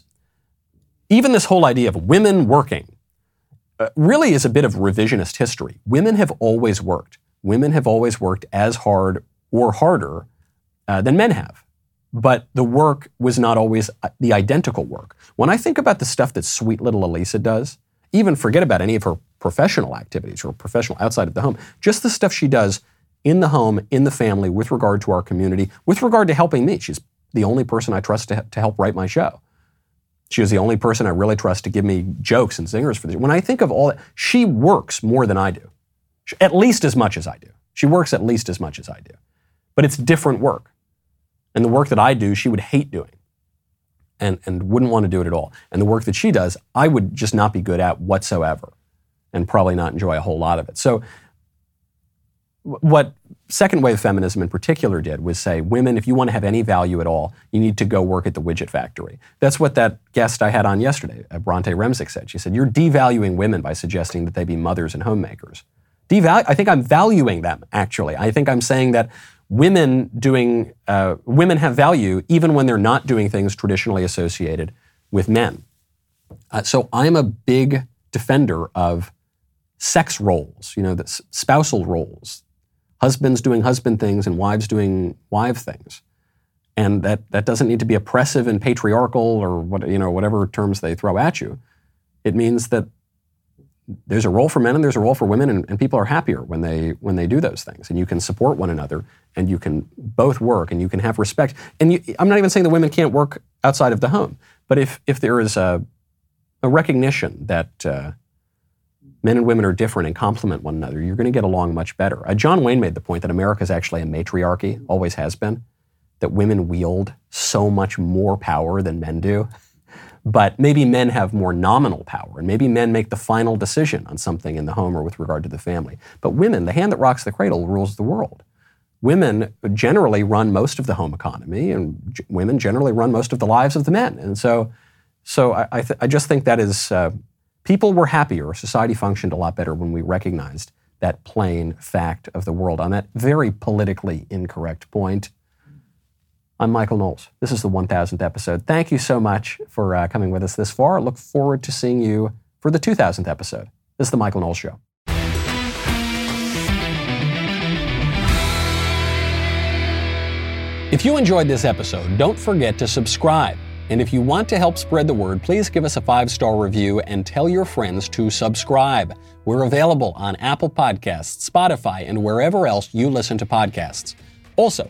S1: even this whole idea of women working uh, really is a bit of revisionist history. Women have always worked. Women have always worked as hard or harder uh, than men have. But the work was not always uh, the identical work. When I think about the stuff that sweet little Alisa does, even forget about any of her professional activities or professional outside of the home, just the stuff she does in the home, in the family, with regard to our community, with regard to helping me. She's the only person I trust to, to help write my show. She was the only person I really trust to give me jokes and singers for this. When I think of all that, she works more than I do, at least as much as I do. She works at least as much as I do. But it's different work. And the work that I do, she would hate doing and, and wouldn't want to do it at all. And the work that she does, I would just not be good at whatsoever and probably not enjoy a whole lot of it. So, what second wave feminism in particular did was say, women, if you want to have any value at all, you need to go work at the widget factory. That's what that guest I had on yesterday, uh, Bronte Remsik, said. She said, You're devaluing women by suggesting that they be mothers and homemakers. Devalu- I think I'm valuing them, actually. I think I'm saying that women doing, uh, women have value even when they're not doing things traditionally associated with men. Uh, so I'm a big defender of sex roles, you know, the spousal roles, husbands doing husband things and wives doing wife things. And that, that doesn't need to be oppressive and patriarchal or what, you know, whatever terms they throw at you. It means that there's a role for men and there's a role for women, and, and, people are happier when they when they do those things. And you can support one another, and you can both work, and you can have respect. And you, I'm not even saying that women can't work outside of the home, but if if there is a a recognition that uh, men and women are different and complement one another, you're going to get along much better. Uh, John Wayne made the point that America is actually a matriarchy, always has been, that women wield so much more power than men do. But maybe men have more nominal power, and maybe men make the final decision on something in the home or with regard to the family. But women, the hand that rocks the cradle, rules the world. Women generally run most of the home economy, and g- women generally run most of the lives of the men. And so, so I, I, th- I just think that is uh, people were happier. Society functioned a lot better when we recognized that plain fact of the world on that very politically incorrect point. I'm Michael Knowles. This is the 1000th episode. Thank you so much for uh, coming with us this far. Look forward to seeing you for the 2000th episode. This is the Michael Knowles Show. If you enjoyed this episode, don't forget to subscribe. And if you want to help spread the word, please give us a five star review and tell your friends to subscribe. We're available on Apple Podcasts, Spotify, and wherever else you listen to podcasts. Also,